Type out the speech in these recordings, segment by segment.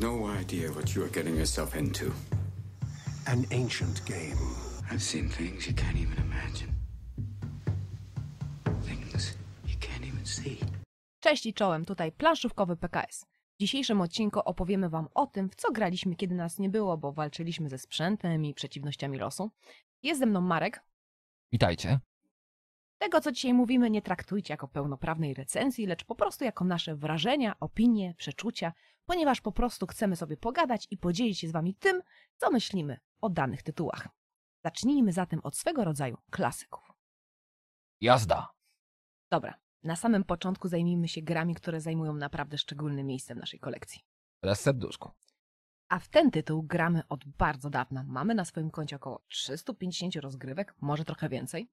No idea what you are getting yourself into. An ancient game. I've seen things you can't even imagine. Things you can't even see. Cześć i czołem, tutaj planszówkowy PKS. W dzisiejszym odcinku opowiemy Wam o tym, w co graliśmy, kiedy nas nie było, bo walczyliśmy ze sprzętem i przeciwnościami losu. Jest ze mną Marek. Witajcie. Tego, co dzisiaj mówimy, nie traktujcie jako pełnoprawnej recenzji, lecz po prostu jako nasze wrażenia, opinie, przeczucia, ponieważ po prostu chcemy sobie pogadać i podzielić się z Wami tym, co myślimy o danych tytułach. Zacznijmy zatem od swego rodzaju klasyków. Jazda. Dobra, na samym początku zajmijmy się grami, które zajmują naprawdę szczególne miejsce w naszej kolekcji. Teraz serduszku. A w ten tytuł gramy od bardzo dawna. Mamy na swoim koncie około 350 rozgrywek, może trochę więcej.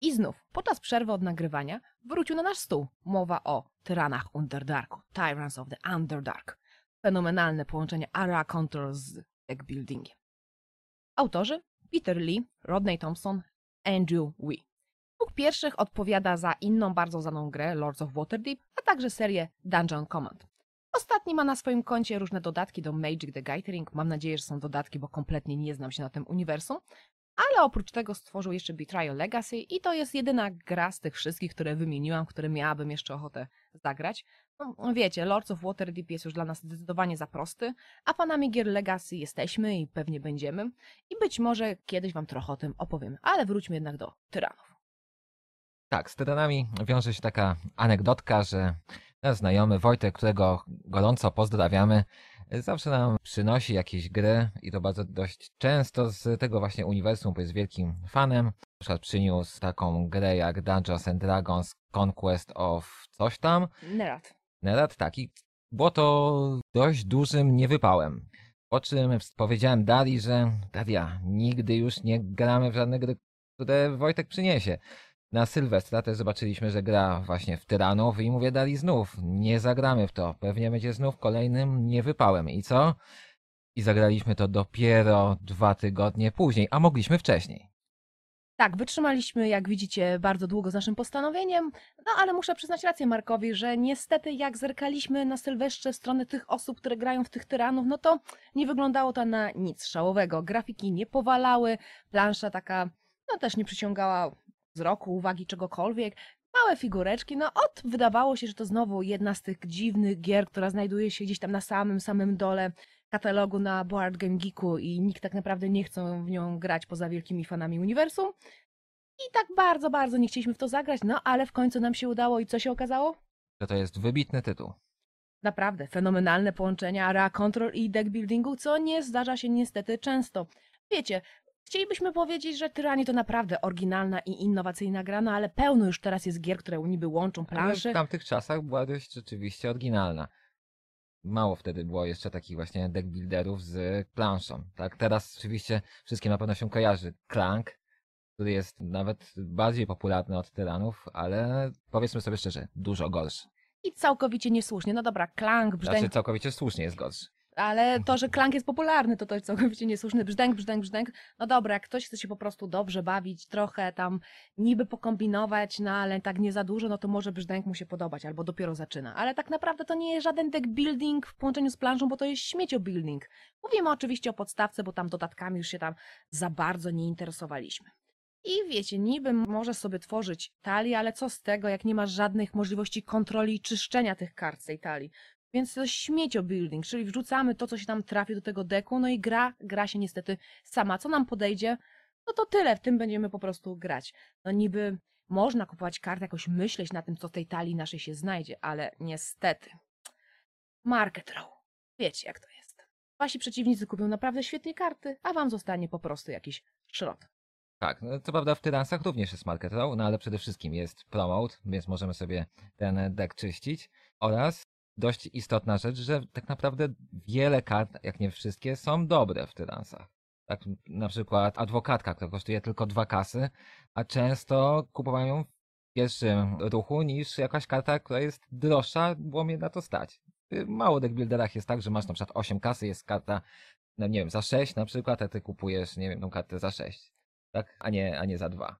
I znów, podczas przerwy od nagrywania, wrócił na nasz stół mowa o tyranach Underdarku, Tyrants of the Underdark. Fenomenalne połączenie Area Control z deckbuildingiem. Autorzy Peter Lee, Rodney Thompson, Andrew Wee. Dwóch pierwszych odpowiada za inną bardzo znaną grę Lords of Waterdeep, a także serię Dungeon Command. Ostatni ma na swoim koncie różne dodatki do Magic the Gathering. Mam nadzieję, że są dodatki, bo kompletnie nie znam się na tym uniwersum. Ale oprócz tego stworzył jeszcze Betrayal Legacy i to jest jedyna gra z tych wszystkich, które wymieniłam, które miałabym jeszcze ochotę zagrać. No, wiecie, Lords of Waterdeep jest już dla nas zdecydowanie za prosty, a fanami gier Legacy jesteśmy i pewnie będziemy. I być może kiedyś wam trochę o tym opowiem. Ale wróćmy jednak do tyranów. Tak, z tyranami wiąże się taka anegdotka, że nasz znajomy Wojtek, którego gorąco pozdrawiamy, zawsze nam przynosi jakieś gry i to bardzo dość często z tego właśnie uniwersum, bo jest wielkim fanem. Na przykład przyniósł taką grę jak Dungeons and Dragons Conquest of coś tam. Nerat. Nerat, tak. I było to dość dużym niewypałem. Po czym powiedziałem Dari, że Daria, nigdy już nie gramy w żadne gry, które Wojtek przyniesie. Na Sylwestra też zobaczyliśmy, że gra właśnie w Tyranów i mówię Dari znów, nie zagramy w to. Pewnie będzie znów kolejnym niewypałem. I co? I zagraliśmy to dopiero dwa tygodnie później, a mogliśmy wcześniej. Tak, wytrzymaliśmy, jak widzicie, bardzo długo z naszym postanowieniem, no ale muszę przyznać rację Markowi, że niestety jak zerkaliśmy na Sylwestrze w stronę tych osób, które grają w tych tyranów, no to nie wyglądało to na nic szałowego. Grafiki nie powalały, plansza taka, no też nie przyciągała wzroku, uwagi czegokolwiek. Małe figureczki, no od wydawało się, że to znowu jedna z tych dziwnych gier, która znajduje się gdzieś tam na samym, samym dole katalogu na Board Game Geeku i nikt tak naprawdę nie chce w nią grać poza wielkimi fanami uniwersum. I tak bardzo, bardzo nie chcieliśmy w to zagrać, no ale w końcu nam się udało i co się okazało? Że to jest wybitny tytuł. Naprawdę, fenomenalne połączenia area control i deck buildingu, co nie zdarza się niestety często. Wiecie, chcielibyśmy powiedzieć, że Tyrani to naprawdę oryginalna i innowacyjna gra, no ale pełno już teraz jest gier, które niby łączą Ale planszy. w tamtych czasach była dość rzeczywiście oryginalna. Mało wtedy było jeszcze takich właśnie deckbuilderów z planszą. Tak, teraz oczywiście wszystkim na pewno się kojarzy Clank, który jest nawet bardziej popularny od tyranów, ale powiedzmy sobie szczerze, dużo gorszy. I całkowicie niesłusznie. No dobra, klank, brzdęk, Znaczy całkowicie słusznie jest gorszy. Ale to, że klank jest popularny, to to jest całkowicie niesłuszny. Brzdęk, brzdęk, brzdęk. No dobra, jak ktoś chce się po prostu dobrze bawić, trochę tam niby pokombinować, no ale tak nie za dużo, no to może brzdęk mu się podobać, albo dopiero zaczyna. Ale tak naprawdę to nie jest żaden deck building w połączeniu z planszą, bo to jest śmiecio building. Mówimy oczywiście o podstawce, bo tam dodatkami już się tam za bardzo nie interesowaliśmy. I wiecie, niby możesz sobie tworzyć talię, ale co z tego, jak nie masz żadnych możliwości kontroli i czyszczenia tych kart z tej talii. Więc to jest śmiecio building, czyli wrzucamy to, co się tam trafi do tego deku, no i gra, gra się niestety sama. Co nam podejdzie, no to tyle, w tym będziemy po prostu grać. No niby można kupować karty, jakoś myśleć na tym, co w tej talii naszej się znajdzie, ale niestety. Market row. Wiecie, jak to jest. Wasi przeciwnicy kupią naprawdę świetnie karty, a wam zostanie po prostu jakiś szrot. Tak, no, co prawda w Tyransach również jest Market Row, no ale przede wszystkim jest Promote, więc możemy sobie ten deck czyścić. Oraz dość istotna rzecz, że tak naprawdę wiele kart, jak nie wszystkie, są dobre w Tyransach. Tak na przykład adwokatka, która kosztuje tylko dwa kasy, a często kupowają ją w pierwszym ruchu niż jakaś karta, która jest droższa, było mnie na to stać. W mało deckbuilderach jest tak, że masz na przykład 8 kasy, jest karta, no nie wiem, za 6 na przykład, a ty kupujesz, nie wiem, tą kartę za 6 tak? A nie, a nie za dwa.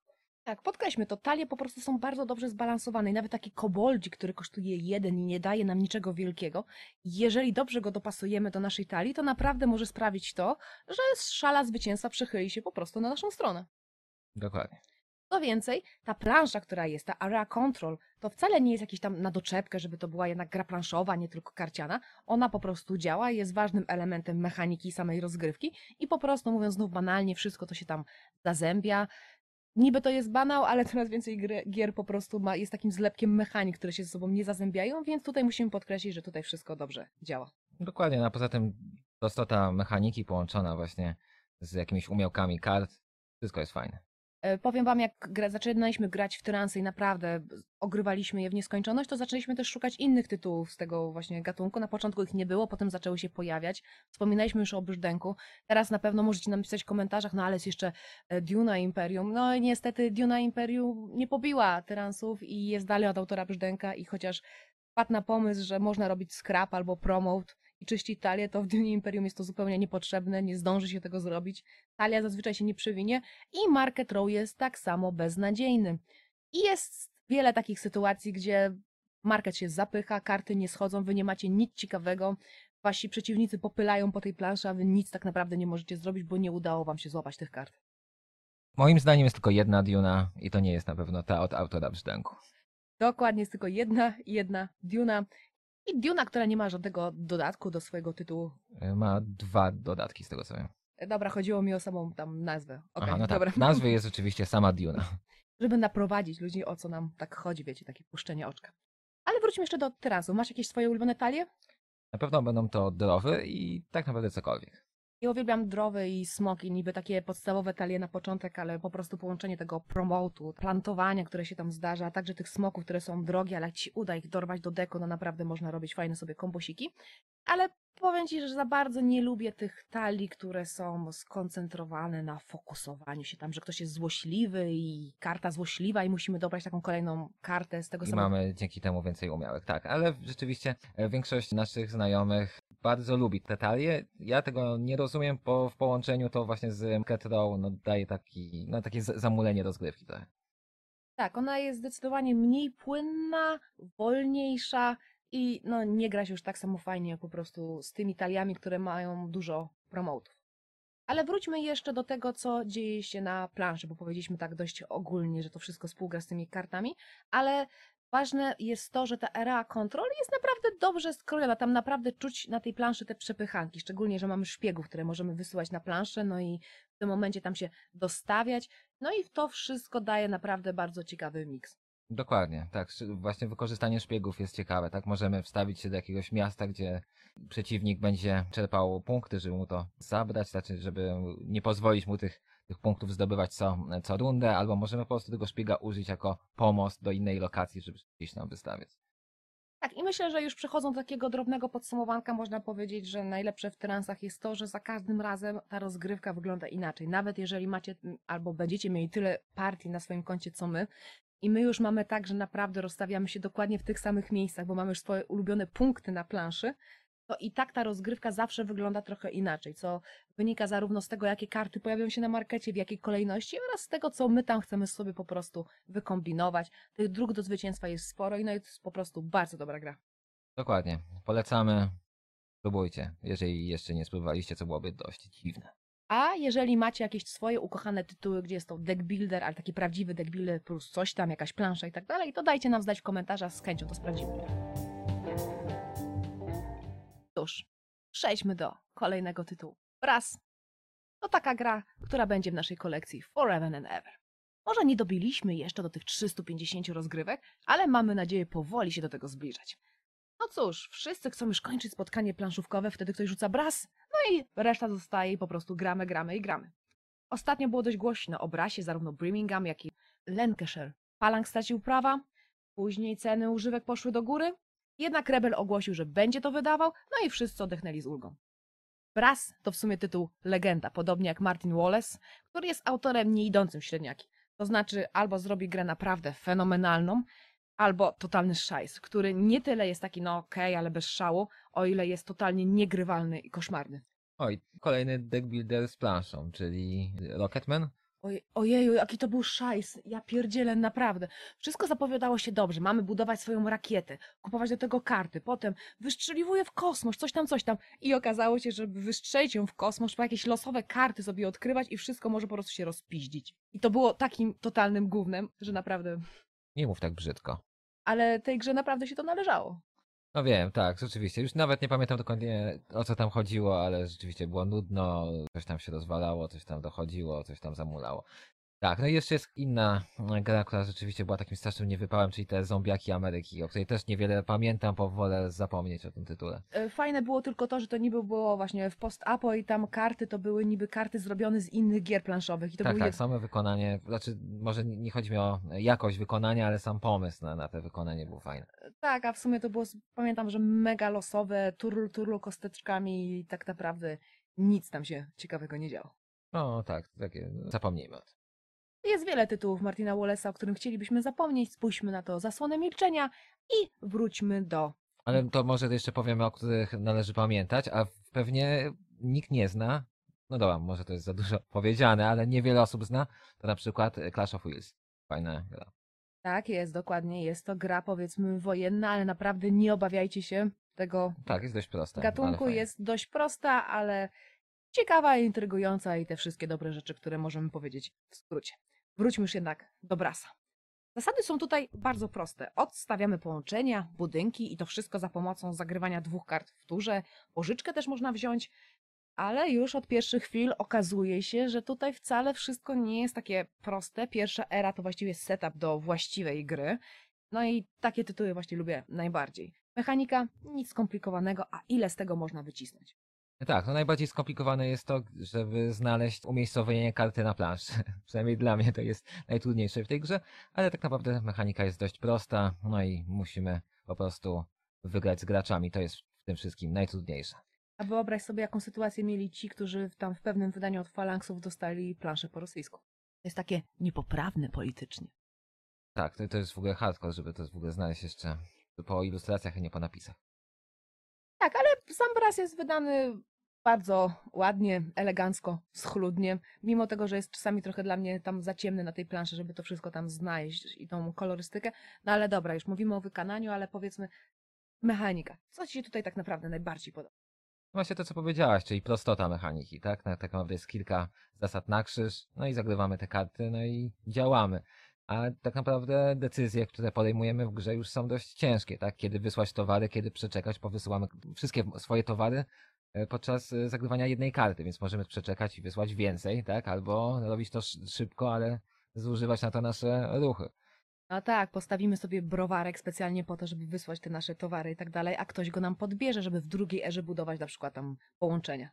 Tak, podkreślmy to, talie po prostu są bardzo dobrze zbalansowane i nawet taki koboldzik, który kosztuje jeden i nie daje nam niczego wielkiego, jeżeli dobrze go dopasujemy do naszej talii, to naprawdę może sprawić to, że szala zwycięstwa przechyli się po prostu na naszą stronę. Dokładnie. Co więcej, ta plansza, która jest, ta area control, to wcale nie jest jakiś tam na doczepkę, żeby to była jednak gra planszowa, nie tylko karciana. Ona po prostu działa, jest ważnym elementem mechaniki samej rozgrywki i po prostu, mówiąc znów banalnie, wszystko to się tam zazębia. Niby to jest banał, ale coraz więcej gry, gier po prostu ma, jest takim zlepkiem mechanik, które się ze sobą nie zazębiają, więc tutaj musimy podkreślić, że tutaj wszystko dobrze działa. Dokładnie, no a poza tym prostota mechaniki połączona właśnie z jakimiś umiałkami kart, wszystko jest fajne. E, Powiem wam, jak gra, zaczynaliśmy grać w tyransy i naprawdę ogrywaliśmy je w nieskończoność, to zaczęliśmy też szukać innych tytułów z tego właśnie gatunku. Na początku ich nie było, potem zaczęły się pojawiać. Wspominaliśmy już o Brzdęku. Teraz na pewno możecie napisać w komentarzach, no ale jest jeszcze e, Duna Imperium. No i niestety Duna Imperium nie pobiła tyransów i jest dalej od autora Brzdęka i chociaż wpadł na pomysł, że można robić scrap albo promote i czyścić talię, to w Dunie Imperium jest to zupełnie niepotrzebne, nie zdąży się tego zrobić. Talia zazwyczaj się nie przywinie i Market Row jest tak samo beznadziejny. I jest wiele takich sytuacji, gdzie market się zapycha, karty nie schodzą, wy nie macie nic ciekawego, wasi przeciwnicy popylają po tej planszy, a wy nic tak naprawdę nie możecie zrobić, bo nie udało wam się złapać tych kart. Moim zdaniem jest tylko jedna Duna i to nie jest na pewno ta od autora Brzdęku. Dokładnie jest tylko jedna, jedna Duna. I Duna, która nie ma żadnego dodatku do swojego tytułu. Y, Ma dwa dodatki z tego co wiem. E, Dobra, chodziło mi o samą tam nazwę. Okej, Aha, no tak. dobra. Nazwy jest oczywiście sama Duna. Żeby naprowadzić ludzi, o co nam tak chodzi, wiecie, takie puszczenie oczka. Ale wróćmy jeszcze do tyransu. Masz jakieś swoje ulubione talie? Na pewno będą to drowy i tak naprawdę cokolwiek. Ja uwielbiam drowy i smoki, niby takie podstawowe talie na początek, ale po prostu połączenie tego promotu, plantowania, które się tam zdarza, a także tych smoków, które są drogie, ale jak ci uda ich dorwać do deku, no naprawdę można robić fajne sobie kombosiki. Ale powiem ci, że za bardzo nie lubię tych talii, które są skoncentrowane na fokusowaniu się tam, że ktoś jest złośliwy i karta złośliwa i musimy dobrać taką kolejną kartę z tego I samego. mamy dzięki temu więcej umiałek, tak. Ale rzeczywiście e, większość naszych znajomych bardzo lubi te talie. Ja tego nie rozumiem, bo w połączeniu to właśnie z Row no, daje taki, no, takie zamulenie rozgrywki trochę. Tak, ona jest zdecydowanie mniej płynna, wolniejsza i no, nie gra się już tak samo fajnie po prostu z tymi taliami, które mają dużo promotów. Ale wróćmy jeszcze do tego, co dzieje się na planszy, bo powiedzieliśmy tak dość ogólnie, że to wszystko współgra z tymi kartami, ale ważne jest to, że ta era kontroli jest naprawdę dobrze skrojona. Tam naprawdę czuć na tej planszy te przepychanki, szczególnie, że mamy szpiegów, które możemy wysyłać na planszę, no i w tym momencie tam się dostawiać. No i to wszystko daje naprawdę bardzo ciekawy miks. Dokładnie, tak. Właśnie wykorzystanie szpiegów jest ciekawe, tak? Możemy wstawić się do jakiegoś miasta, gdzie przeciwnik będzie czerpał punkty, żeby mu to zabrać, znaczy, żeby nie pozwolić mu tych, tych punktów zdobywać co, co rundę, albo możemy po prostu tego szpiega użyć jako pomost do innej lokacji, żeby gdzieś tam wystawiać. Tak, i myślę, że już przechodząc do takiego drobnego podsumowanka, można powiedzieć, że najlepsze w tyransach jest to, że za każdym razem ta rozgrywka wygląda inaczej. Nawet jeżeli macie albo będziecie mieli tyle partii na swoim koncie, co my, i my już mamy tak, że naprawdę rozstawiamy się dokładnie w tych samych miejscach, bo mamy już swoje ulubione punkty na planszy, to i tak ta rozgrywka zawsze wygląda trochę inaczej, co wynika zarówno z tego, jakie karty pojawią się na markecie, w jakiej kolejności, oraz z tego, co my tam chcemy sobie po prostu wykombinować. Tych dróg do zwycięstwa jest sporo i no jest po prostu bardzo dobra gra. Dokładnie. Polecamy. Spróbujcie, jeżeli jeszcze nie spróbowaliście, co byłoby dość dziwne. A jeżeli macie jakieś swoje ukochane tytuły, gdzie jest to deck builder, ale taki prawdziwy deck builder plus coś tam, jakaś plansza i tak dalej, to dajcie nam znać w komentarzach, z chęcią to sprawdzimy. Cóż, przejdźmy do kolejnego tytułu. Raz. To taka gra, która będzie w naszej kolekcji Forever and Ever. Może nie dobiliśmy jeszcze do tych 350 rozgrywek, ale mamy nadzieję powoli się do tego zbliżać. No cóż, wszyscy chcą już kończyć spotkanie planszówkowe, wtedy ktoś rzuca bras, no i reszta zostaje i po prostu gramy, gramy i gramy. Ostatnio było dość głośno o brasie zarówno Birmingham, jak i Lancashire. Palang stracił prawa, później ceny używek poszły do góry, jednak Rebel ogłosił, że będzie to wydawał, no i wszyscy odetchnęli z ulgą. Bras to w sumie tytuł legenda, podobnie jak Martin Wallace, który jest autorem nie idącym w średniaki. To znaczy albo zrobi grę naprawdę fenomenalną, albo totalny szajs, który nie tyle jest taki no okej, ale bez szału, o ile jest totalnie niegrywalny i koszmarny. Oj, kolejny deck builder z planszą, czyli Rocketman. Oj, ojeju, jaki to był szajs. Ja pierdzielę, naprawdę. Wszystko zapowiadało się dobrze. Mamy budować swoją rakietę, kupować do tego karty, potem wystrzeliwuję w kosmos, coś tam, coś tam. I okazało się, że żeby wystrzelić ją w kosmos, trzeba jakieś losowe karty sobie odkrywać i wszystko może po prostu się rozpiździć. I to było takim totalnym gównem, że naprawdę... Nie mów tak brzydko. Ale tej grze naprawdę się to należało. No wiem, tak, rzeczywiście. Już nawet nie pamiętam dokładnie o co tam chodziło, ale rzeczywiście było nudno, coś tam się rozwalało, coś tam dochodziło, coś tam zamulało. Tak, no i jeszcze jest inna mm, gra, która rzeczywiście była takim strasznym niewypałem, czyli te Zombiaki Ameryki, o której też niewiele pamiętam, bo wolę zapomnieć o tym tytule. E, Fajne było tylko to, że to niby było właśnie w post-apo i tam karty to były niby karty zrobione z innych gier planszowych. I to tak, tak, jed... same wykonanie, znaczy może nie chodzi mi o jakość wykonania, ale sam pomysł na, na te wykonanie był fajny. Tak, a w sumie to było, pamiętam, że mega losowe, turlu, turlu kosteczkami i tak naprawdę nic tam się ciekawego nie działo. No tak, takie, zapomnijmy o tym. Jest wiele tytułów Martina Wallace'a, o którym chcielibyśmy zapomnieć. Spójrzmy na to zasłonę milczenia i wróćmy do... Ale to może jeszcze powiemy, o których należy pamiętać, a pewnie nikt nie zna. No dobra, może to jest za dużo powiedziane, ale niewiele osób zna. To na przykład Clash of Wheels. Fajna gra. Tak, jest, dokładnie. Jest to gra, powiedzmy, wojenna, ale naprawdę nie obawiajcie się tego Tak, jest dość prosta. gatunku. Jest dość prosta, ale ciekawa intrygująca i te wszystkie dobre rzeczy, które możemy powiedzieć w skrócie. Wróćmy już jednak do Brasa. Zasady są tutaj bardzo proste. Odstawiamy połączenia, budynki i to wszystko za pomocą zagrywania dwóch kart w turze. Pożyczkę też można wziąć, ale już od pierwszych chwil okazuje się, że tutaj wcale wszystko nie jest takie proste. Pierwsza era to właściwie setup do właściwej gry. No i takie tytuły właśnie lubię najbardziej. Mechanika, nic skomplikowanego, a ile z tego można wycisnąć? Tak, no najbardziej skomplikowane jest to, żeby znaleźć umiejscowienie karty na planszy. Przynajmniej dla mnie to jest najtrudniejsze w tej grze, ale tak naprawdę mechanika jest dość prosta, no i musimy po prostu wygrać z graczami. To jest w tym wszystkim najtrudniejsze. A wyobraź sobie, jaką sytuację mieli ci, którzy tam w pewnym wydaniu od Falanksów dostali planszę po rosyjsku. To jest takie niepoprawne politycznie. Tak, to, to jest w ogóle hardcore, żeby to w ogóle znaleźć jeszcze po ilustracjach, a nie po napisach. Tak, ale sam Bras jest wydany bardzo ładnie, elegancko, schludnie, mimo tego, że jest czasami trochę dla mnie tam za ciemny na tej planszy, żeby to wszystko tam znaleźć i tą kolorystykę. No ale dobra, już mówimy o wykonaniu, ale powiedzmy mechanika. Co ci się tutaj tak naprawdę najbardziej podoba? Właśnie to, co powiedziałaś, czyli prostota mechaniki, tak? Tak naprawdę jest kilka zasad na krzyż, no i zagrywamy te karty, no i działamy. A tak naprawdę decyzje, które podejmujemy w grze już są dość ciężkie, tak? Kiedy wysłać towary, kiedy przeczekać, bo wysyłamy wszystkie swoje towary e, podczas e, zagrywania jednej karty, więc możemy przeczekać i wysłać więcej, tak? Albo robić to sz- szybko, ale zużywać na to nasze ruchy. No tak, postawimy sobie browarek specjalnie po to, żeby wysłać te nasze towary i tak dalej, a ktoś go nam podbierze, żeby w drugiej erze budować na przykład tam połączenia.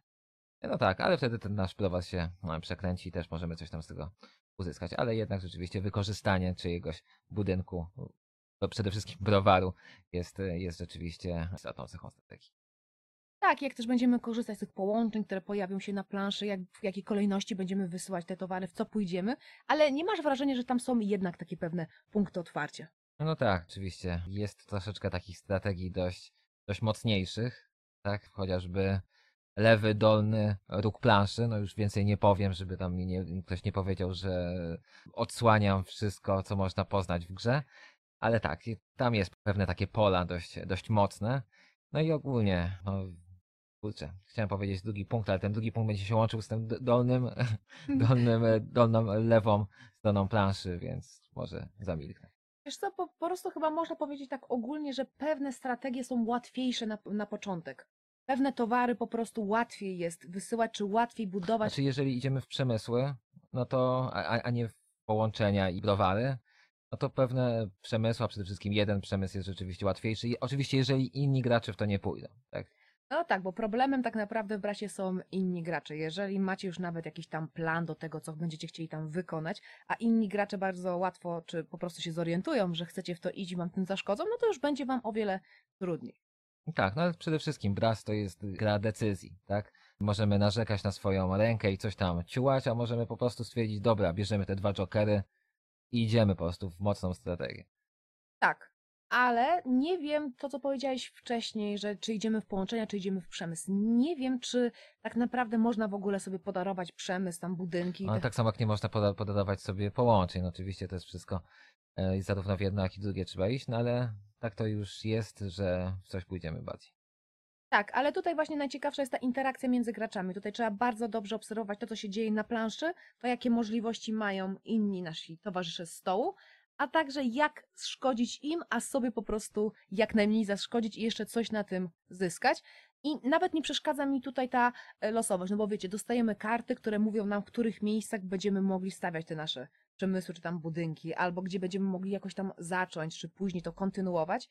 No tak, ale wtedy ten nasz prowad się no, przekręci i też możemy coś tam z tego uzyskać. Ale jednak rzeczywiście wykorzystanie czyjegoś budynku, to przede wszystkim browaru, jest, jest rzeczywiście istotną cechą strategii. Tak, jak też będziemy korzystać z tych połączeń, które pojawią się na planszy, jak, w jakiej kolejności będziemy wysyłać te towary, w co pójdziemy, ale nie masz wrażenia, że tam są jednak takie pewne punkty otwarcia. No tak, oczywiście. Jest troszeczkę takich strategii dość, dość mocniejszych, tak? Chociażby lewy, dolny róg planszy, no już więcej nie powiem, żeby tam mi nie, ktoś nie powiedział, że odsłaniam wszystko, co można poznać w grze, ale tak, tam jest pewne takie pola dość, dość mocne, no i ogólnie, no kurczę, chciałem powiedzieć drugi punkt, ale ten drugi punkt będzie się łączył z tym dolnym, dolnym, e, dolną lewą stroną planszy, więc może zamilknę. Wiesz co, po, po prostu chyba można powiedzieć tak ogólnie, że pewne strategie są łatwiejsze na, na początek. Pewne towary po prostu łatwiej jest wysyłać, czy łatwiej budować. Znaczy, jeżeli idziemy w przemysły, no to, a, a- nie w połączenia i browary, no to pewne przemysły, a przede wszystkim jeden przemysł jest rzeczywiście łatwiejszy. I oczywiście, jeżeli inni gracze w to nie pójdą, tak? No tak, bo problemem tak naprawdę w bracie są inni gracze. Jeżeli macie już nawet jakiś tam plan do tego, co będziecie chcieli tam wykonać, a inni gracze bardzo łatwo, czy po prostu się zorientują, że chcecie w to iść i wam tym zaszkodzą, no to już będzie wam o wiele trudniej. Tak, no ale przede wszystkim Brass to jest gra decyzji, tak? Możemy narzekać na swoją rękę i coś tam ciułać, a możemy po prostu stwierdzić, dobra, bierzemy te dwa jokery i idziemy po prostu w mocną strategię. Tak. ale nie wiem to, co powiedziałeś wcześniej, że czy idziemy w połączenia, czy idziemy w przemysł. Nie wiem, czy tak naprawdę można w ogóle sobie podarować przemysł, tam budynki. Ale te- tak samo jak nie można poda- podarować sobie połączeń. No oczywiście to jest wszystko e, zarówno w jedno, jak i drugie trzeba iść, no ale tak to już jest, że w coś pójdziemy bardziej. Tak, ale tutaj właśnie najciekawsza jest ta interakcja między graczami. Tutaj trzeba bardzo dobrze obserwować to, co się dzieje na planszy, to jakie możliwości mają inni nasi towarzysze z stołu, a także jak szkodzić im, a sobie po prostu jak najmniej zaszkodzić i jeszcze coś na tym zyskać. I nawet nie przeszkadza mi tutaj ta e, losowość, no bo wiecie, dostajemy karty, które mówią nam, w których miejscach będziemy mogli stawiać te nasze przemysły czy tam budynki, albo gdzie będziemy mogli jakoś tam zacząć, czy później to kontynuować.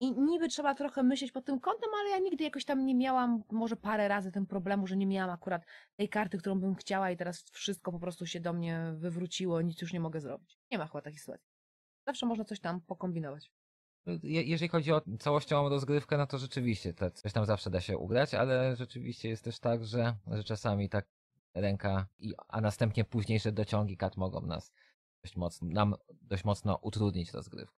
I niby trzeba trochę myśleć pod tym kątem, ale ja nigdy jakoś tam nie miałam, może parę razy ten problemu, że nie miałam akurat tej karty, którą bym chciała i teraz wszystko po prostu się do mnie wywróciło, nic już nie mogę zrobić. Nie ma chyba takiej sytuacji. Zawsze można coś tam pokombinować. Je- Jeżeli chodzi o całościową rozgrywkę, no to rzeczywiście te, coś tam zawsze da się ugrać, ale rzeczywiście jest też tak, że, że czasami tak ręka, i, a następnie późniejsze dociągi kat mogą nas dość mocno, nam dość mocno utrudnić rozgrywkę.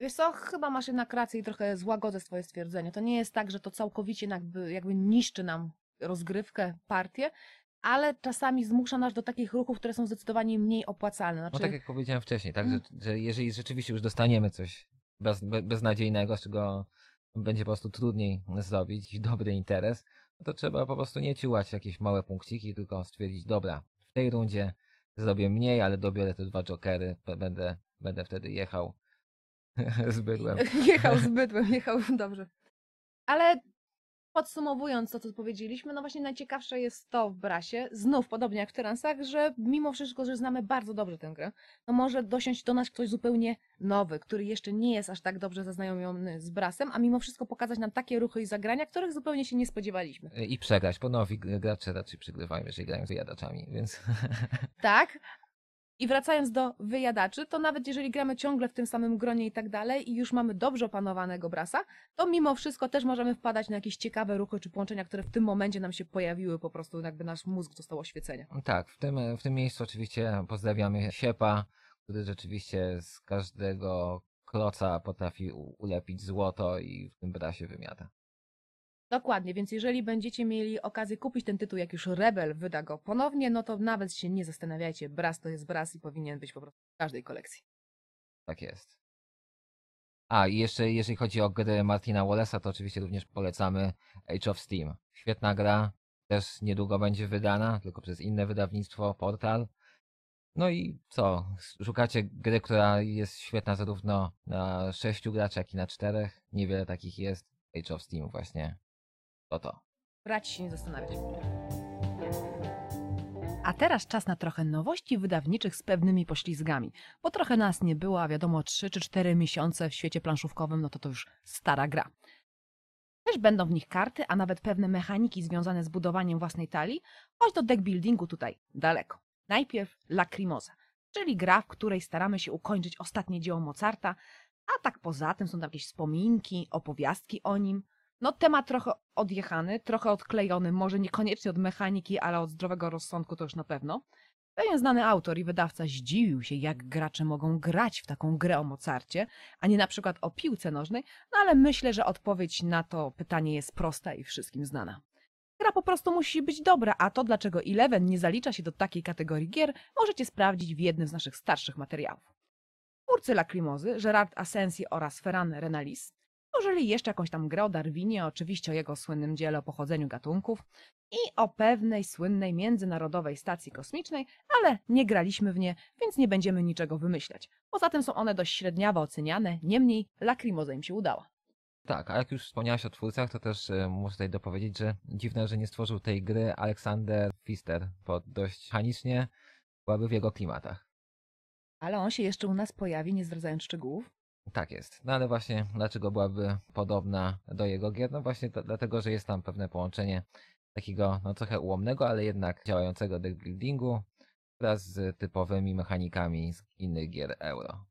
Wiesz co, chyba masz jednak rację i trochę złagodzę swoje stwierdzenie. To nie jest tak, że to całkowicie jakby, jakby niszczy nam rozgrywkę, partię, ale czasami zmusza nas do takich ruchów, które są zdecydowanie mniej opłacalne. Znaczy, No tak jak powiedziałem wcześniej, tak, że, Mhm. że jeżeli rzeczywiście już dostaniemy coś bez, be, beznadziejnego, z czego będzie po prostu trudniej zrobić dobry interes, to trzeba po prostu nie ciułać jakieś małe punkciki, tylko stwierdzić, dobra, w tej rundzie zrobię mniej, ale dobiorę te dwa jokery, będę, będę wtedy jechał z bydłem. Jechał z bydłem, jechał dobrze. Ale podsumowując to, co powiedzieliśmy, no właśnie najciekawsze jest to w Brasie, znów podobnie jak w Tyransach, że mimo wszystko, że znamy bardzo dobrze tę grę, no może dosiąść do nas ktoś zupełnie nowy, który jeszcze nie jest aż tak dobrze zaznajomiony z Brasem, a mimo wszystko pokazać nam takie ruchy i zagrania, których zupełnie się nie spodziewaliśmy. I przegrać, bo nowi gracze raczej przegrywają, jeżeli grają z jadaczami, więc Tak. I wracając do wyjadaczy, to nawet jeżeli gramy ciągle w tym samym gronie i tak dalej i już mamy dobrze opanowanego brasa, to mimo wszystko też możemy wpadać na jakieś ciekawe ruchy czy połączenia, które w tym momencie nam się pojawiły, po prostu jakby nasz mózg dostał oświecenia. Tak, w tym, w tym miejscu oczywiście pozdrawiamy Siepa, który rzeczywiście z każdego kloca potrafi ulepić złoto i w tym brasie wymiata. Dokładnie, więc jeżeli będziecie mieli okazję kupić ten tytuł, jak już Rebel wyda go ponownie, no to nawet się nie zastanawiajcie, bras to jest bras i powinien być po prostu w każdej kolekcji. Tak jest. A, i jeszcze jeżeli chodzi o gry Martina Wallace'a, to oczywiście również polecamy Age of Steam. Świetna gra, też niedługo będzie wydana, tylko przez inne wydawnictwo, Portal. No i co? Szukacie gry, która jest świetna zarówno na sześciu graczy, jak i na czterech. Niewiele takich jest. Age of Steam właśnie. To. Brać się nie zastanawiać. A teraz czas na trochę nowości wydawniczych z pewnymi poślizgami, bo trochę nas nie było, a wiadomo 3 czy 4 miesiące w świecie planszówkowym, no to to już stara gra. Też będą w nich karty, a nawet pewne mechaniki związane z budowaniem własnej talii, choć do deckbuildingu tutaj daleko. Najpierw Lacrimosa, czyli gra, w której staramy się ukończyć ostatnie dzieło Mozarta, a tak poza tym są tam jakieś wspominki, opowiastki o nim, no temat trochę odjechany, trochę odklejony, może niekoniecznie od mechaniki, ale od zdrowego rozsądku to już na pewno. Pewien znany autor i wydawca zdziwił się, jak gracze mogą grać w taką grę o Mozarcie, a nie na przykład o piłce nożnej, no ale myślę, że odpowiedź na to pytanie jest prosta i wszystkim znana. Gra po prostu musi być dobra, a to dlaczego Eleven nie zalicza się do takiej kategorii gier, możecie sprawdzić w jednym z naszych starszych materiałów. Twórcy Lacrimozy, Gerard Asensi oraz Ferran Renalis, Tworzyli jeszcze jakąś tam grę o Darwinie, oczywiście o jego słynnym dziele o pochodzeniu gatunków i o pewnej słynnej międzynarodowej stacji kosmicznej, ale nie graliśmy w nie, więc nie będziemy niczego wymyślać. Poza tym są one dość średniawo oceniane, niemniej Lacrimosa im się udała. Tak, a jak już wspomniałeś o twórcach, to też e, muszę tutaj dopowiedzieć, że dziwne, że nie stworzył tej gry Aleksander Pfister, bo dość mechanicznie byłaby w jego klimatach. Ale on się jeszcze u nas pojawi, nie zdradzając szczegółów. Tak jest. No ale właśnie dlaczego byłaby podobna do jego gier? No właśnie to, dlatego, że jest tam pewne połączenie takiego no trochę ułomnego, ale jednak działającego deckbuildingu wraz z typowymi mechanikami z innych gier euro.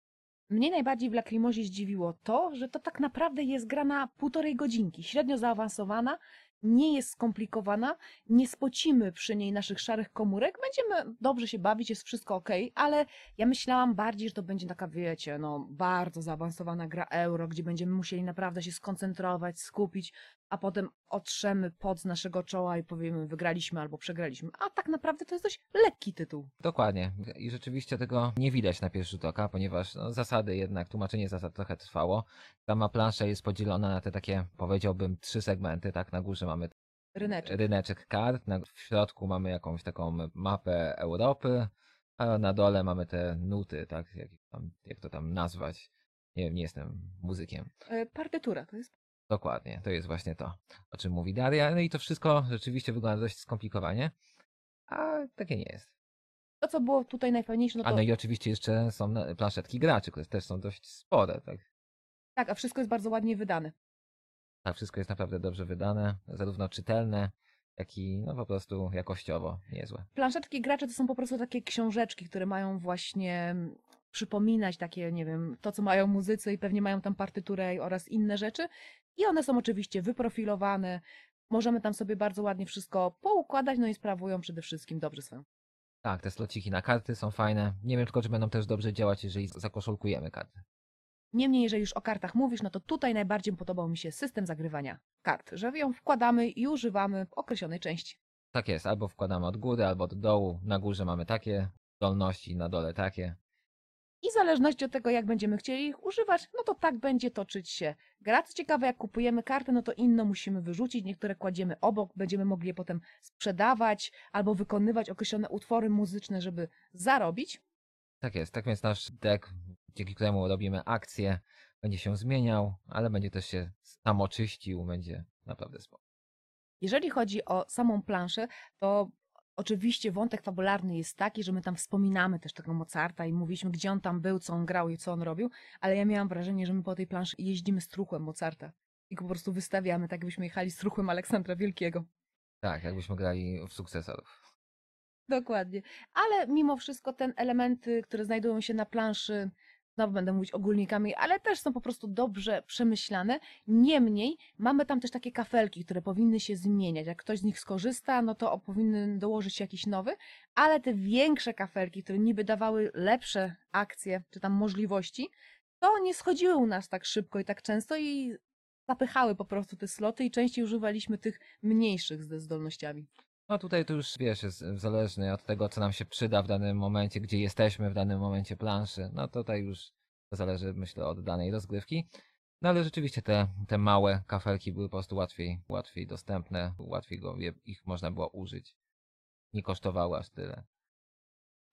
Mnie najbardziej w Lacrimosie zdziwiło to, że to tak naprawdę jest gra na półtorej godzinki, średnio zaawansowana, nie jest skomplikowana, nie spocimy przy niej naszych szarych komórek, będziemy dobrze się bawić, jest wszystko ok, ale ja myślałam bardziej, że to będzie taka, wiecie, no bardzo zaawansowana gra euro, gdzie będziemy musieli naprawdę się skoncentrować, skupić, a potem otrzemy pod z naszego czoła i powiemy wygraliśmy albo przegraliśmy. A tak naprawdę to jest dość lekki tytuł. Dokładnie. I rzeczywiście tego nie widać na pierwszy rzut oka, ponieważ no, zasady jednak, tłumaczenie zasad trochę trwało. Sama plansza jest podzielona na te takie, powiedziałbym, trzy segmenty, tak? Na górze mamy Ryneczek. ryneczek kart, na, w środku mamy jakąś taką mapę Europy, a na dole mamy te nuty, tak? Jak, tam, jak to tam nazwać? Nie wiem, nie jestem muzykiem. E, Partytura to jest. Dokładnie, to jest właśnie to, o czym mówi Daria. No i to wszystko rzeczywiście wygląda dość skomplikowanie, a takie nie jest. To, co było tutaj najfajniejsze, no A to no i oczywiście jeszcze są planszetki graczy, które też są dość spore, tak? tak, a wszystko jest bardzo ładnie wydane. Tak, wszystko jest naprawdę dobrze wydane, zarówno czytelne, jak i no po prostu jakościowo niezłe. Planszetki gracze to są po prostu takie książeczki, które mają właśnie przypominać takie, nie wiem, to co mają muzycy i pewnie mają tam partyturę oraz inne rzeczy. I one są oczywiście wyprofilowane. Możemy tam sobie bardzo ładnie wszystko poukładać, no i sprawują przede wszystkim dobrze swoją. Tak, te slociki na karty są fajne. Nie wiem tylko, czy będą też dobrze działać, jeżeli zakoszulkujemy karty. Niemniej, jeżeli już o kartach mówisz, no to tutaj najbardziej podobał mi się system zagrywania kart, że ją wkładamy i używamy w określonej części. Tak jest, albo wkładamy od góry, albo od dołu. Na górze mamy takie zdolności, na dole takie. I w zależności od tego, jak będziemy chcieli ich używać, no to tak będzie toczyć się gra. Co ciekawe, jak kupujemy kartę, no to inną musimy wyrzucić, niektóre kładziemy obok, będziemy mogli je potem sprzedawać albo wykonywać określone utwory muzyczne, żeby zarobić. Tak jest, tak więc nasz deck, dzięki któremu robimy akcje, będzie się zmieniał, ale będzie też się samoczyścił, będzie naprawdę spoko. Jeżeli chodzi o samą planszę, to oczywiście wątek fabularny jest taki, że my tam wspominamy też tego Mozarta i mówiliśmy, gdzie on tam był, co on grał i co on robił, ale ja miałam wrażenie, że my po tej planszy jeździmy z truchłem Mozarta i go po prostu wystawiamy, tak jakbyśmy jechali z truchłem Aleksandra Wielkiego. Tak, jakbyśmy grali w sukcesorów. Dokładnie. Ale mimo wszystko ten elementy, które znajdują się na planszy, znowu będę mówić ogólnikami, ale też są po prostu dobrze przemyślane. Niemniej mamy tam też takie kafelki, które powinny się zmieniać. Jak ktoś z nich skorzysta, no to powinny dołożyć się jakiś nowy, ale te większe kafelki, które niby dawały lepsze akcje, czy tam możliwości, to nie schodziły u nas tak szybko i tak często i zapychały po prostu te sloty i częściej używaliśmy tych mniejszych ze zdolnościami. No tutaj to już wiesz, jest zależny od tego, co nam się przyda w danym momencie, gdzie jesteśmy w danym momencie planszy. No tutaj już to zależy, myślę, od danej rozgrywki. No ale rzeczywiście te, te małe kafelki były po prostu łatwiej, łatwiej dostępne, łatwiej go, je, ich można było użyć. Nie kosztowały aż tyle.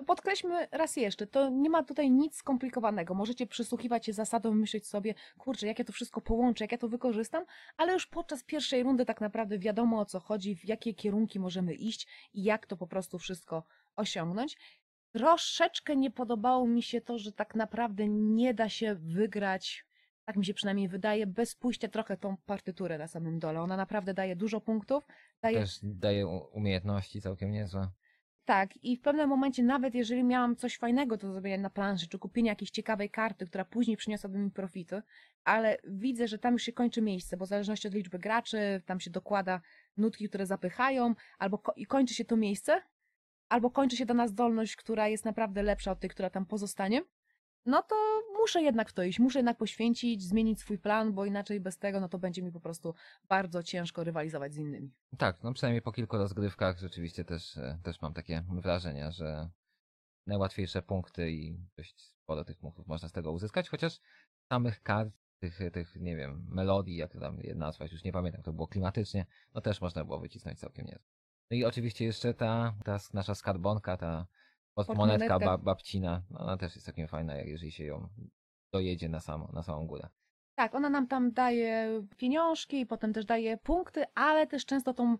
Podkreślmy raz jeszcze, to nie ma tutaj nic skomplikowanego. Możecie przysłuchiwać się zasadom, myśleć sobie, kurczę, jak ja to wszystko połączę, jak ja to wykorzystam, ale już podczas pierwszej rundy tak naprawdę wiadomo o co chodzi, w jakie kierunki możemy iść i jak to po prostu wszystko osiągnąć. Troszeczkę nie podobało mi się to, że tak naprawdę nie da się wygrać, tak mi się przynajmniej wydaje, bez pójścia trochę tą partyturę na samym dole. Ona naprawdę daje dużo punktów, daje Też daje umiejętności całkiem niezłe. Tak, i w pewnym momencie, nawet jeżeli miałam coś fajnego do zrobienia na planszy, czy kupienia jakiejś ciekawej karty, która później przyniosłaby mi profity, ale widzę, że tam już się kończy miejsce, bo w zależności od liczby graczy, tam się dokłada nutki, które zapychają, albo ko- i kończy się to miejsce, albo kończy się dana zdolność, która jest naprawdę lepsza od tej, która tam pozostanie, no to muszę jednak w to iść, muszę jednak poświęcić, zmienić swój plan, bo inaczej bez tego, no to będzie mi po prostu bardzo ciężko rywalizować z innymi. Tak, no przynajmniej po kilku rozgrywkach rzeczywiście też, e, też mam takie wrażenia, że najłatwiejsze punkty i dość sporo tych punktów można z tego uzyskać, chociaż samych kart, tych, tych nie wiem, melodii, jak to tam je nazwać, już nie pamiętam, to było klimatycznie, no też można było wycisnąć całkiem niezłe. No i oczywiście jeszcze ta, ta nasza skarbonka, ta portmonetka Portmonetka. ba, babcina, no ona też jest całkiem fajna, jeżeli się ją dojedzie na, samo, na samą górę. Tak, ona nam tam daje pieniążki i potem też daje punkty, ale też często tą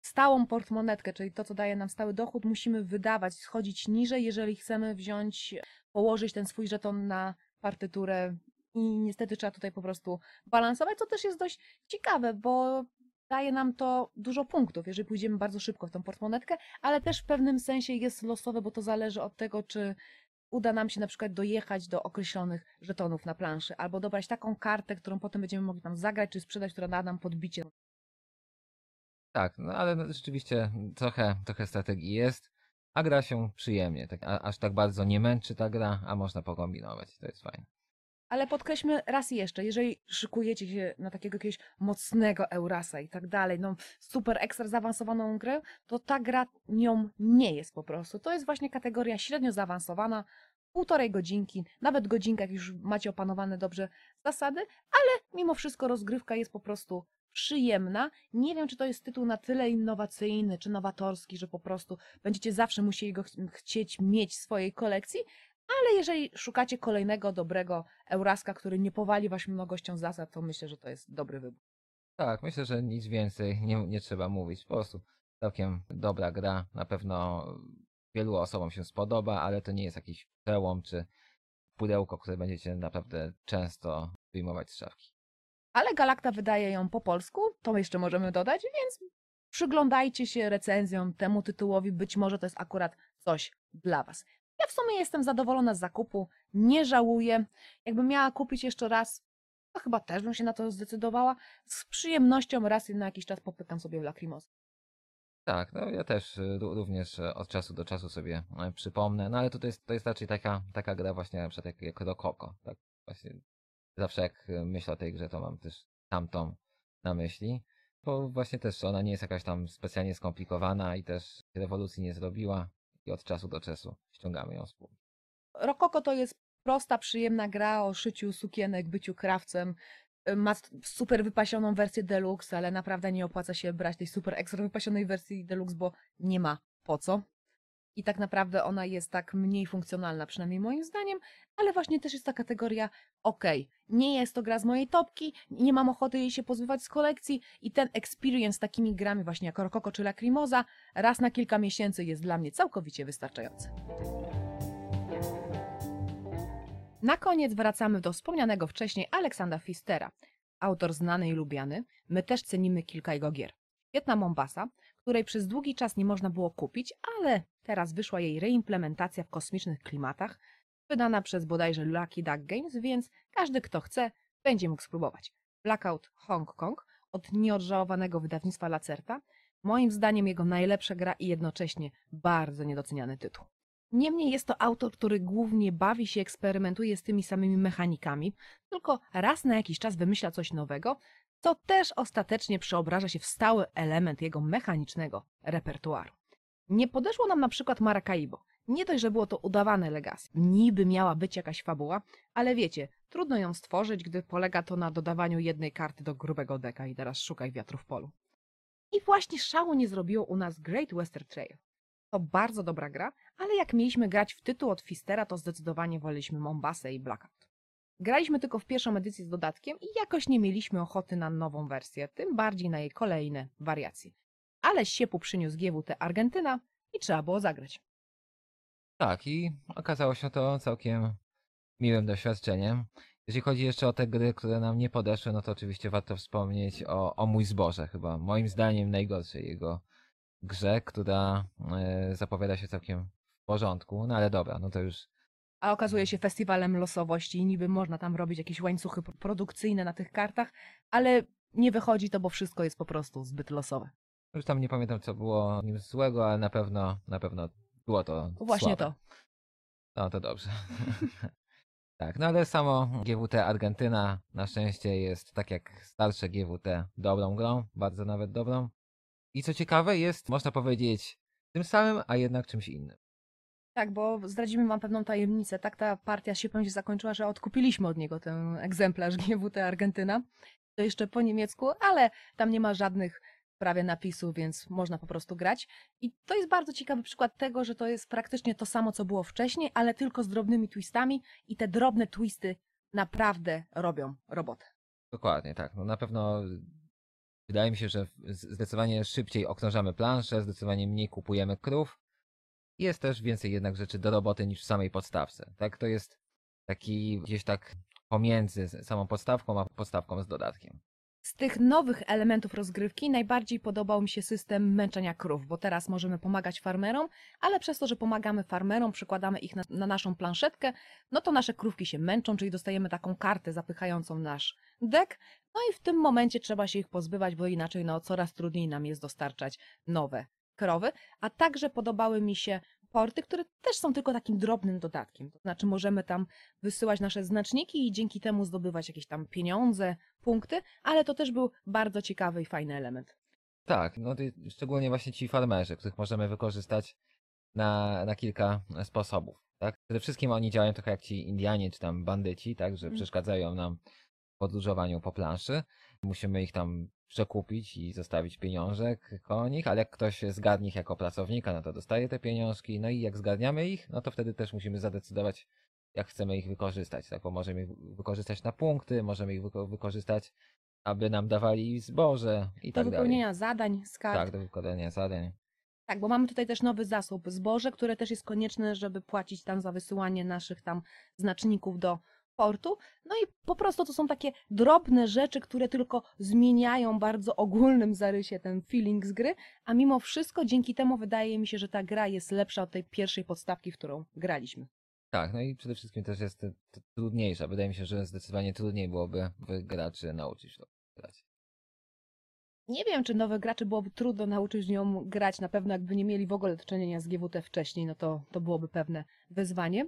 stałą portmonetkę, czyli to, co daje nam stały dochód, musimy wydawać, schodzić niżej, jeżeli chcemy wziąć, położyć ten swój żeton na partyturę i niestety trzeba tutaj po prostu balansować, co też jest dość ciekawe, bo daje nam to dużo punktów, jeżeli pójdziemy bardzo szybko w tą portmonetkę, ale też w pewnym sensie jest losowe, bo to zależy od tego, czy uda nam się na przykład dojechać do określonych żetonów na planszy, albo dobrać taką kartę, którą potem będziemy mogli tam zagrać czy sprzedać, która da nam podbicie Tak, no ale rzeczywiście trochę, trochę strategii jest, a gra się przyjemnie. Tak, aż tak bardzo nie męczy ta gra, a można pokombinować. To jest fajne. Ale podkreślmy raz jeszcze, jeżeli szykujecie się na takiego jakiegoś mocnego Eurasa i tak dalej, no super ekstra zaawansowaną grę, to ta gra nią nie jest po prostu. To jest właśnie kategoria średnio zaawansowana, półtorej godzinki, nawet godzinka, jak już macie opanowane dobrze zasady, ale mimo wszystko rozgrywka jest po prostu przyjemna. Nie wiem, czy to jest tytuł na tyle innowacyjny czy nowatorski, że po prostu będziecie zawsze musieli go ch chcieć mieć w swojej kolekcji, ale jeżeli szukacie kolejnego dobrego Euraska, który nie powali was mnogością zasad, to myślę, że to jest dobry wybór. Tak, myślę, że nic więcej nie, nie trzeba mówić. Po prostu całkiem dobra gra. Na pewno wielu osobom się spodoba, ale to nie jest jakiś przełom czy pudełko, które będziecie naprawdę często wyjmować z szafki. Ale Galakta wydaje ją po polsku, to jeszcze możemy dodać, więc przyglądajcie się recenzjom temu tytułowi, być może to jest akurat coś dla was. W sumie jestem zadowolona z zakupu, nie żałuję. Jakbym miała kupić jeszcze raz, to chyba też bym się na to zdecydowała. Z przyjemnością raz na jakiś czas popykam sobie w Lacrimos. Tak, no ja też y, ró- również y, od czasu do czasu sobie e, przypomnę, no ale to jest, to jest raczej taka, taka gra właśnie na przykład jak, jak Rokoko, tak właśnie zawsze jak y, myślę o tej grze, to mam też tamtą na myśli, bo właśnie też ona nie jest jakaś tam specjalnie skomplikowana i też rewolucji nie zrobiła i od czasu do czasu ściągamy ją z półki. Rokoko to jest prosta, przyjemna gra o szyciu sukienek, byciu krawcem. Y, Ma super wypasioną wersję deluxe, ale naprawdę nie opłaca się brać tej super ekstra wypasionej wersji deluxe, bo nie ma po co. I tak naprawdę ona jest tak mniej funkcjonalna, przynajmniej moim zdaniem, ale właśnie też jest ta kategoria, okej, nie jest to gra z mojej topki, nie mam ochoty jej się pozbywać z kolekcji i ten experience z takimi grami właśnie jak Rokoko czy Lacrimosa raz na kilka miesięcy jest dla mnie całkowicie wystarczający. Na koniec wracamy do wspomnianego wcześniej Aleksandra Fistera. Autor znany i lubiany, my też cenimy kilka jego gier. Świetna Mombasa, której przez długi czas nie można było kupić, ale teraz wyszła jej reimplementacja w kosmicznych klimatach, wydana przez bodajże Lucky Duck Games, więc każdy kto chce będzie mógł spróbować. Blackout Hong Kong od nieodżałowanego wydawnictwa Lacerta, moim zdaniem jego najlepsza gra i jednocześnie bardzo niedoceniany tytuł. Niemniej jest to autor, który głównie bawi się, eksperymentuje z tymi samymi mechanikami, tylko raz na jakiś czas wymyśla coś nowego, co też ostatecznie przeobraża się w stały element jego mechanicznego repertuaru. Nie podeszło nam na przykład Maracaibo. Nie dość, że było to udawane legacy. Niby miała być jakaś fabuła, ale wiecie, trudno ją stworzyć, gdy polega to na dodawaniu jednej karty do grubego deka i teraz szukaj wiatru w polu. I właśnie szału nie zrobiło u nas Great Western Trail. To bardzo dobra gra, ale jak mieliśmy grać w tytuł od Fistera, to zdecydowanie woleliśmy Mombasę i Blackout. Graliśmy tylko w pierwszą edycję z dodatkiem i jakoś nie mieliśmy ochoty na nową wersję, tym bardziej na jej kolejne wariacje. Ale siepu przyniósł GWT Argentyna i trzeba było zagrać. Tak, i okazało się to całkiem miłym doświadczeniem. Jeśli chodzi jeszcze o te gry, które nam nie podeszły, no to oczywiście warto wspomnieć o, o Mój Zboże, chyba moim zdaniem najgorszej jego grze, która e, zapowiada się całkiem w porządku, no ale dobra, no to już A okazuje się festiwalem losowości i niby można tam robić jakieś łańcuchy pro- produkcyjne na tych kartach, ale nie wychodzi to, bo wszystko jest po prostu zbyt losowe. Już tam nie pamiętam, co było nim złego, ale na pewno, na pewno było to Właśnie słabe. to. No to dobrze. tak, no ale samo GWT Argentyna na szczęście jest tak jak starsze GWT dobrą grą, bardzo nawet dobrą. I co ciekawe jest, można powiedzieć, tym samym, a jednak czymś innym. Tak, bo zdradzimy wam pewną tajemnicę. Tak ta partia się będzie zakończyła, że odkupiliśmy od niego ten egzemplarz GWT Argentyna. To jeszcze po niemiecku, ale tam nie ma żadnych prawie napisów, więc można po prostu grać. I to jest bardzo ciekawy przykład tego, że to jest praktycznie to samo, co było wcześniej, ale tylko z drobnymi twistami i te drobne twisty naprawdę robią robotę. Dokładnie, tak. No na pewno wydaje mi się, że zdecydowanie szybciej okrążamy planszę, zdecydowanie mniej kupujemy krów. Jest też więcej jednak rzeczy do roboty niż w samej podstawce. Tak, to jest taki gdzieś tak pomiędzy samą podstawką a podstawką z dodatkiem. Z tych nowych elementów rozgrywki najbardziej podobał mi się system męczenia krów, bo teraz możemy pomagać farmerom, ale przez to, że pomagamy farmerom, przykładamy ich na, na naszą planszetkę, no to nasze krówki się męczą, czyli dostajemy taką kartę zapychającą nasz dek, no i w tym momencie trzeba się ich pozbywać, bo inaczej no coraz trudniej nam jest dostarczać nowe krowy, a także podobały mi się porty, które też są tylko takim drobnym dodatkiem. To znaczy możemy tam wysyłać nasze znaczniki i dzięki temu zdobywać jakieś tam pieniądze, punkty, ale to też był bardzo ciekawy i fajny element. Tak, no szczególnie właśnie ci farmerzy, których możemy wykorzystać na, na kilka sposobów. Tak? Przede wszystkim oni działają trochę jak ci Indianie czy tam bandyci, tak, że Mm. przeszkadzają nam w podróżowaniu po planszy. Musimy ich tam przekupić i zostawić pieniążek koło nich, ale jak ktoś zgadnie ich jako pracownika, no to dostaje te pieniążki, no i jak zgarniamy ich, no to wtedy też musimy zadecydować, jak chcemy ich wykorzystać, tak, bo możemy ich wykorzystać na punkty, możemy ich wyko- wykorzystać, aby nam dawali zboże i Do tak dalej. wypełnienia zadań z kart. Tak, do wykonania zadań. Tak, bo mamy tutaj też nowy zasób zboże, które też jest konieczne, żeby płacić tam za wysyłanie naszych tam znaczników do portu. No i po prostu to są takie drobne rzeczy, które tylko zmieniają bardzo ogólnym zarysie ten feeling z gry, a mimo wszystko dzięki temu wydaje mi się, że ta gra jest lepsza od tej pierwszej podstawki, w którą graliśmy. Tak, no i przede wszystkim też jest trudniejsza. Wydaje mi się, że zdecydowanie trudniej byłoby graczy nauczyć to grać. Nie wiem, czy nowych graczy byłoby trudno nauczyć nią grać. Na pewno jakby nie mieli w ogóle do czynienia z GWT wcześniej, no to, to byłoby pewne wyzwanie.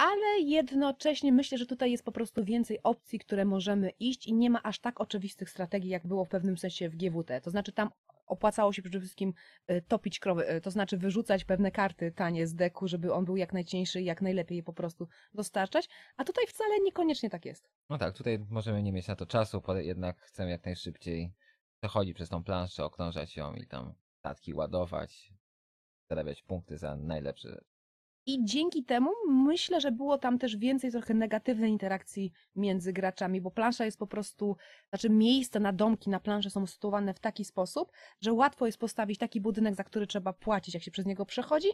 Ale jednocześnie myślę, że tutaj jest po prostu więcej opcji, które możemy iść i nie ma aż tak oczywistych strategii, jak było w pewnym sensie w GWT. To znaczy tam opłacało się przede wszystkim y, topić krowy, y, to znaczy wyrzucać pewne karty tanie z deku, żeby on był jak najcieńszy i jak najlepiej je po prostu dostarczać, a tutaj wcale niekoniecznie tak jest. No tak, tutaj możemy nie mieć na to czasu, jednak chcemy jak najszybciej przechodzić przez tą planszę, okrążać ją i tam statki ładować, zarabiać punkty za najlepsze. I dzięki temu myślę, że było tam też więcej trochę negatywnej interakcji między graczami, bo plansza jest po prostu, znaczy miejsca na domki na planszy są sytuowane w taki sposób, że łatwo jest postawić taki budynek, za który trzeba płacić, jak się przez niego przechodzi.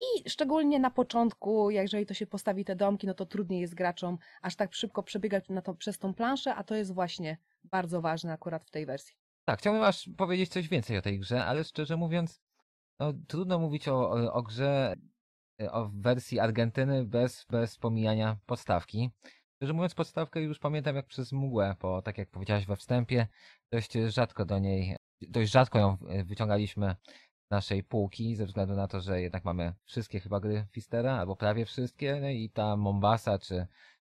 I szczególnie na początku, jeżeli to się postawi te domki, no to trudniej jest graczom aż tak szybko przebiegać to, przez tą planszę, a to jest właśnie bardzo ważne akurat w tej wersji. Tak, chciałbym aż powiedzieć coś więcej o tej grze, ale szczerze mówiąc, no, trudno mówić o, o, grze, o wersji Argentyny bez, bez pomijania podstawki. Szczerze mówiąc, podstawkę już pamiętam jak przez mgłę, bo tak jak powiedziałaś we wstępie, dość rzadko do niej, dość rzadko ją e, wyciągaliśmy z naszej półki, ze względu na to, że jednak mamy wszystkie chyba gry Fistera, albo prawie wszystkie, no i ta Mombasa czy,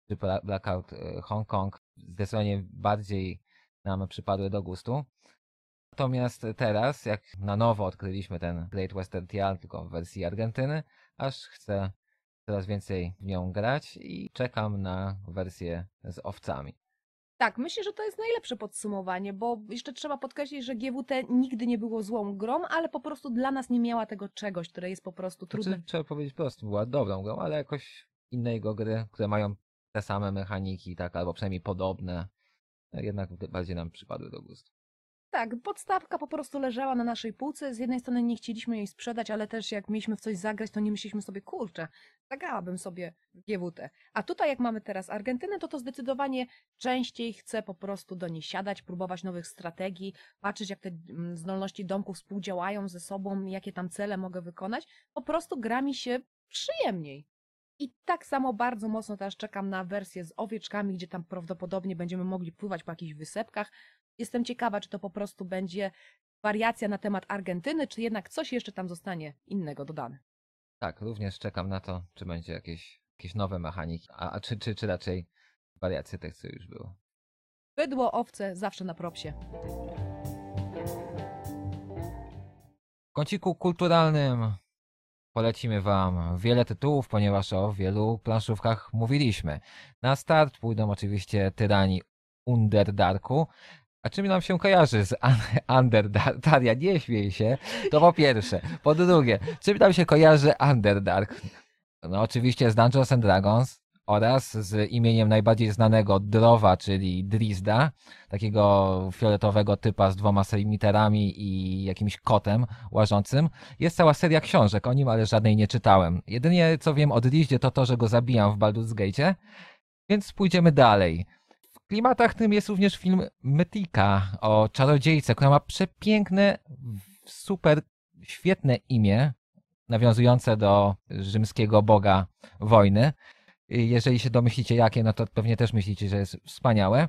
czy Bla- Blackout e, Hong Kong zdecydowanie bardziej nam przypadły do gustu. Natomiast teraz, jak na nowo odkryliśmy ten Great Western Trail, tylko w wersji Argentyny, aż chcę coraz więcej w nią grać i czekam na wersję z owcami. Tak, myślę, że to jest najlepsze podsumowanie, bo jeszcze trzeba podkreślić, że GWT nigdy nie było złą grą, ale po prostu dla nas nie miała tego czegoś, które jest po prostu trudne. Znaczy, trzeba powiedzieć prosto, była dobrą grą, ale jakoś innego gry, które mają te same mechaniki, tak, albo przynajmniej podobne, jednak bardziej nam przypadły do gustu. Tak, podstawka po prostu leżała na naszej półce. Z jednej strony nie chcieliśmy jej sprzedać, ale też jak mieliśmy w coś zagrać, to nie myśleliśmy sobie, kurczę, zagrałabym sobie w GWT. A tutaj jak mamy teraz Argentynę, to to zdecydowanie częściej chcę po prostu do niej siadać, próbować nowych strategii, patrzeć jak te mm, zdolności domków współdziałają ze sobą, jakie tam cele mogę wykonać. Po prostu gra mi się przyjemniej. I tak samo bardzo mocno teraz czekam na wersję z owieczkami, gdzie tam prawdopodobnie będziemy mogli pływać po jakichś wysepkach. Jestem ciekawa, czy to po prostu będzie wariacja na temat Argentyny, czy jednak coś jeszcze tam zostanie innego dodane. Tak, również czekam na to, czy będzie jakieś, jakieś nowe mechaniki, a, a czy, czy, czy raczej wariacje tych, co już było. Bydło, owce zawsze na propsie. W kąciku kulturalnym polecimy Wam wiele tytułów, ponieważ o wielu planszówkach mówiliśmy. Na start pójdą oczywiście Tyrani Underdarku. A czym nam się kojarzy z Un- Underdark? Taria, nie śmiej się. To po pierwsze. Po drugie, czym nam się kojarzy Underdark? No oczywiście z Dungeons and Dragons oraz z imieniem najbardziej znanego Drowa, czyli Drizda, takiego fioletowego typa z dwoma literami i jakimś kotem łażącym. Jest cała seria książek o nim, ale żadnej nie czytałem. Jedynie co wiem o Drizdzie to to, że go zabijam w Baldur's Gate, więc pójdziemy dalej. Klimatach tym jest również film Mytika o czarodziejce, która ma przepiękne, super, świetne imię, nawiązujące do rzymskiego boga wojny. Jeżeli się domyślicie jakie, no to pewnie też myślicie, że jest wspaniałe.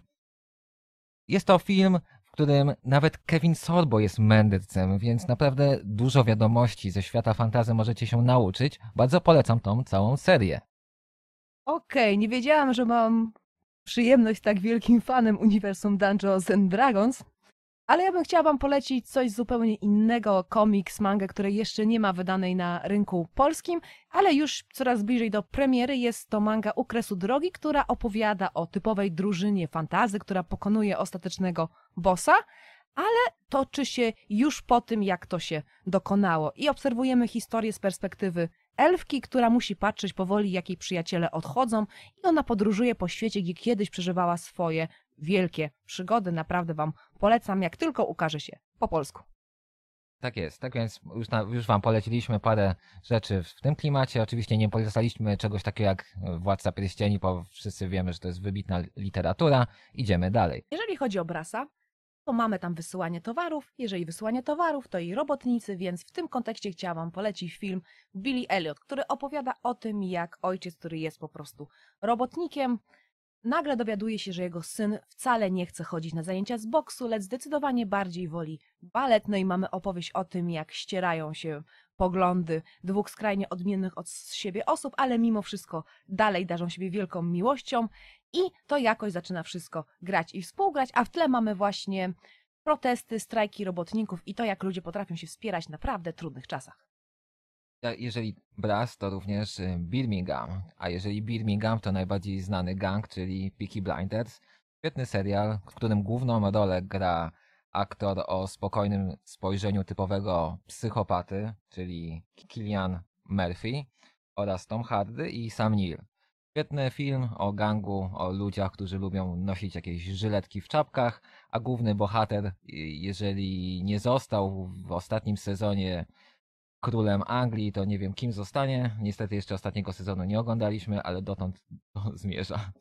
Jest to film, w którym nawet Kevin Sorbo jest mędrcem, więc naprawdę dużo wiadomości ze świata fantazy możecie się nauczyć. Bardzo polecam tą całą serię. Okej, nie wiedziałam, że mam przyjemność tak wielkim fanem uniwersum Dungeons and Dragons, ale ja bym chciała wam polecić coś zupełnie innego, komiks, mangę, której jeszcze nie ma wydanej na rynku polskim, ale już coraz bliżej do premiery jest to manga U Kresu Drogi, która opowiada o typowej drużynie fantazy, która pokonuje ostatecznego bossa, ale toczy się już po tym, jak to się dokonało. I obserwujemy historię z perspektywy elfki, która musi patrzeć powoli, jak jej przyjaciele odchodzą i ona podróżuje po świecie, gdzie kiedyś przeżywała swoje wielkie przygody. Naprawdę wam polecam, jak tylko ukaże się po polsku. Tak jest, tak więc już, na, już wam poleciliśmy parę rzeczy w tym klimacie. Oczywiście nie polecaliśmy czegoś takiego jak Władca Pierścieni, bo wszyscy wiemy, że to jest wybitna literatura. Idziemy dalej. Jeżeli chodzi o Brasa, to mamy tam wysyłanie towarów. Jeżeli wysyłanie towarów, to i robotnicy, więc w tym kontekście chciałam wam polecić film Billy Elliot, który opowiada o tym, jak ojciec, który jest po prostu robotnikiem, nagle dowiaduje się, że jego syn wcale nie chce chodzić na zajęcia z boksu, lecz zdecydowanie bardziej woli balet. No i mamy opowieść o tym, jak ścierają się poglądy dwóch skrajnie odmiennych od siebie osób, ale mimo wszystko dalej darzą siebie wielką miłością i to jakoś zaczyna wszystko grać i współgrać, a w tle mamy właśnie protesty, strajki robotników i to, jak ludzie potrafią się wspierać w naprawdę trudnych czasach. Jeżeli Brass, to również y, Birmingham, a jeżeli Birmingham, to najbardziej znany gang, czyli Peaky Blinders. Świetny serial, w którym główną rolę gra aktor o spokojnym spojrzeniu typowego psychopaty, czyli Killian Murphy oraz Tom Hardy i Sam Neill. Świetny film o gangu, o ludziach, którzy lubią nosić jakieś żyletki w czapkach, a główny bohater, jeżeli nie został w ostatnim sezonie królem Anglii, to nie wiem kim zostanie. Niestety jeszcze ostatniego sezonu nie oglądaliśmy, ale dotąd to zmierza.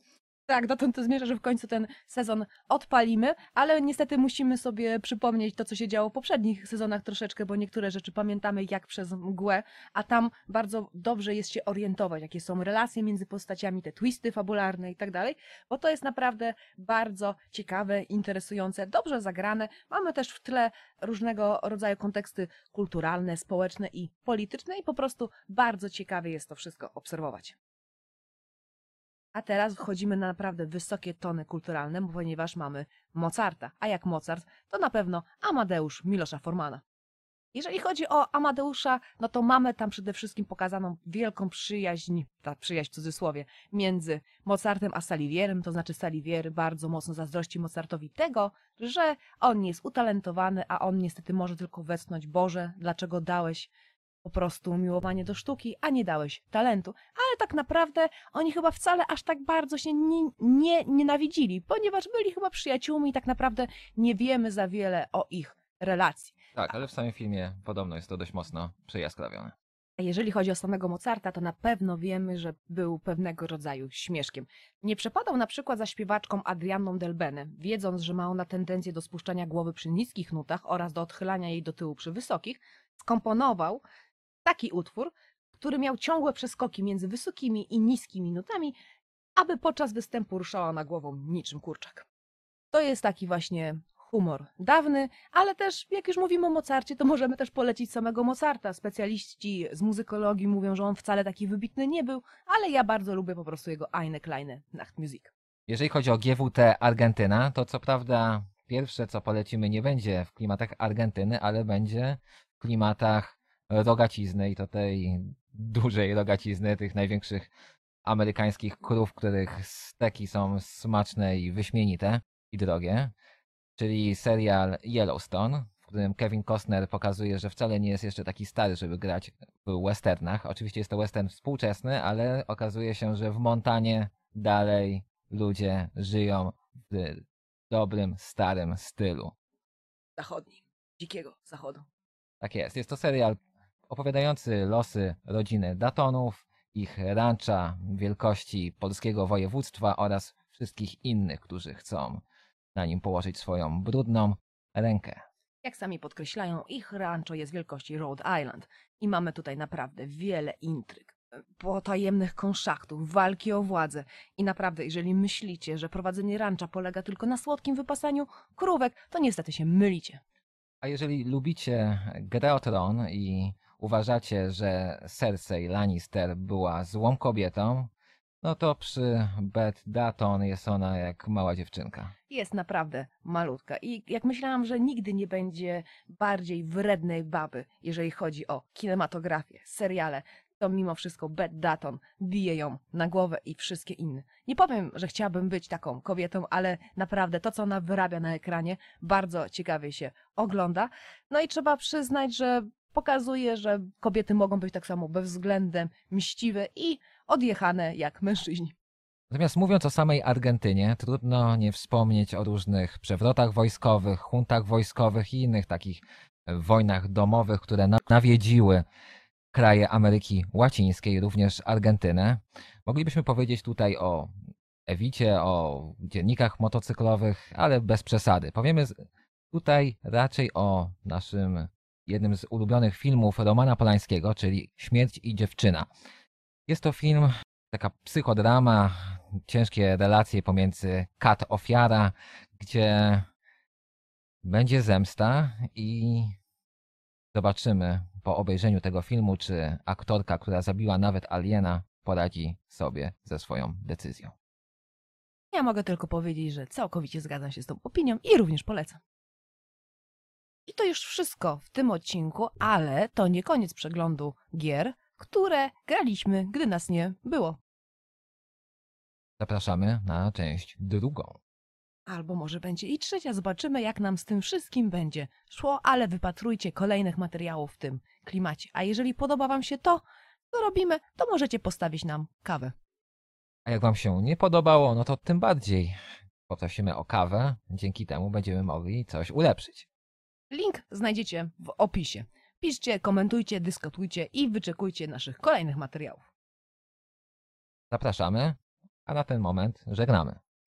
Tak, dotąd to zmierza, że w końcu ten sezon odpalimy, ale niestety musimy sobie przypomnieć to, co się działo w poprzednich sezonach troszeczkę, bo niektóre rzeczy pamiętamy jak przez mgłę, a tam bardzo dobrze jest się orientować, jakie są relacje między postaciami, te twisty fabularne i tak dalej, bo to jest naprawdę bardzo ciekawe, interesujące, dobrze zagrane. Mamy też w tle różnego rodzaju konteksty kulturalne, społeczne i polityczne i po prostu bardzo ciekawe jest to wszystko obserwować. A teraz wchodzimy na naprawdę wysokie tony kulturalne, ponieważ mamy Mozarta. A jak Mozart, to na pewno Amadeusz Milosza Formana. Jeżeli chodzi o Amadeusza, no to mamy tam przede wszystkim pokazaną wielką przyjaźń, ta przyjaźń w cudzysłowie, między Mozartem a Salivierem, to znaczy Salivier bardzo mocno zazdrości Mozartowi tego, że on jest utalentowany, a on niestety może tylko westchnąć Boże, dlaczego dałeś po prostu umiłowanie do sztuki, a nie dałeś talentu. Ale tak naprawdę oni chyba wcale aż tak bardzo się nie, nie nienawidzili, ponieważ byli chyba przyjaciółmi i tak naprawdę nie wiemy za wiele o ich relacji. Tak, ale w samym filmie podobno jest to dość mocno przejaskrawione. A jeżeli chodzi o samego Mozarta, to na pewno wiemy, że był pewnego rodzaju śmieszkiem. Nie przepadał na przykład za śpiewaczką Adrianną Delbene, wiedząc, że ma ona tendencję do spuszczania głowy przy niskich nutach oraz do odchylania jej do tyłu przy wysokich, skomponował taki utwór, który miał ciągłe przeskoki między wysokimi i niskimi nutami, aby podczas występu ruszała na głową niczym kurczak. To jest taki właśnie humor dawny, ale też jak już mówimy o Mozarcie, to możemy też polecić samego Mozarta. Specjaliści z muzykologii mówią, że on wcale taki wybitny nie był, ale ja bardzo lubię po prostu jego Eine kleine Nachtmusik. Jeżeli chodzi o GWT Argentyna, to co prawda pierwsze co polecimy nie będzie w klimatach Argentyny, ale będzie w klimatach rogacizny i to tej dużej rogacizny, tych największych amerykańskich krów, których steki są smaczne i wyśmienite i drogie, czyli serial Yellowstone, w którym Kevin Costner pokazuje, że wcale nie jest jeszcze taki stary, żeby grać w westernach. Oczywiście jest to western współczesny, ale okazuje się, że w Montanie dalej ludzie żyją w dobrym, starym stylu. Zachodnim, dzikiego zachodu. Tak jest. Jest to serial opowiadający losy rodziny Datonów, ich rancza wielkości polskiego województwa oraz wszystkich innych, którzy chcą na nim położyć swoją brudną rękę. Jak sami podkreślają, ich rancho jest wielkości Rhode Island i mamy tutaj naprawdę wiele intryg, potajemnych konszachtów, walki o władzę. I naprawdę, jeżeli myślicie, że prowadzenie rancha polega tylko na słodkim wypasaniu krówek, to niestety się mylicie. A jeżeli lubicie grę i uważacie, że Cersei Lannister była złą kobietą, no to przy Beth Datton jest ona jak mała dziewczynka. Jest naprawdę malutka i jak myślałam, że nigdy nie będzie bardziej wrednej baby, jeżeli chodzi o kinematografię, seriale, to mimo wszystko Beth Datton bije ją na głowę i wszystkie inne. Nie powiem, że chciałabym być taką kobietą, ale naprawdę to, co ona wyrabia na ekranie, bardzo ciekawie się ogląda. No i trzeba przyznać, że pokazuje, że kobiety mogą być tak samo bezwzględem mściwe i odjechane jak mężczyźni. Natomiast mówiąc o samej Argentynie, trudno nie wspomnieć o różnych przewrotach wojskowych, huntach wojskowych i innych takich wojnach domowych, które na- nawiedziły kraje Ameryki Łacińskiej, również Argentynę. Moglibyśmy powiedzieć tutaj o Ewicie, o dziennikach motocyklowych, ale bez przesady. Powiemy tutaj raczej o naszym jednym z ulubionych filmów Romana Polańskiego, czyli Śmierć i dziewczyna. Jest to film, taka psychodrama, ciężkie relacje pomiędzy kat ofiara, gdzie będzie zemsta i zobaczymy po obejrzeniu tego filmu, czy aktorka, która zabiła nawet aliena, poradzi sobie ze swoją decyzją. Ja mogę tylko powiedzieć, że całkowicie zgadzam się z tą opinią i również polecam. I to już wszystko w tym odcinku, ale to nie koniec przeglądu gier, które graliśmy, gdy nas nie było. Zapraszamy na część drugą. Albo może będzie i trzecia, zobaczymy jak nam z tym wszystkim będzie szło, ale wypatrujcie kolejnych materiałów w tym klimacie. A jeżeli podoba Wam się to, co robimy, to możecie postawić nam kawę. A jak Wam się nie podobało, no to tym bardziej poprosimy o kawę. Dzięki temu będziemy mogli coś ulepszyć. Link znajdziecie w opisie. Piszcie, komentujcie, dyskutujcie i wyczekujcie naszych kolejnych materiałów. Zapraszamy, a na ten moment żegnamy.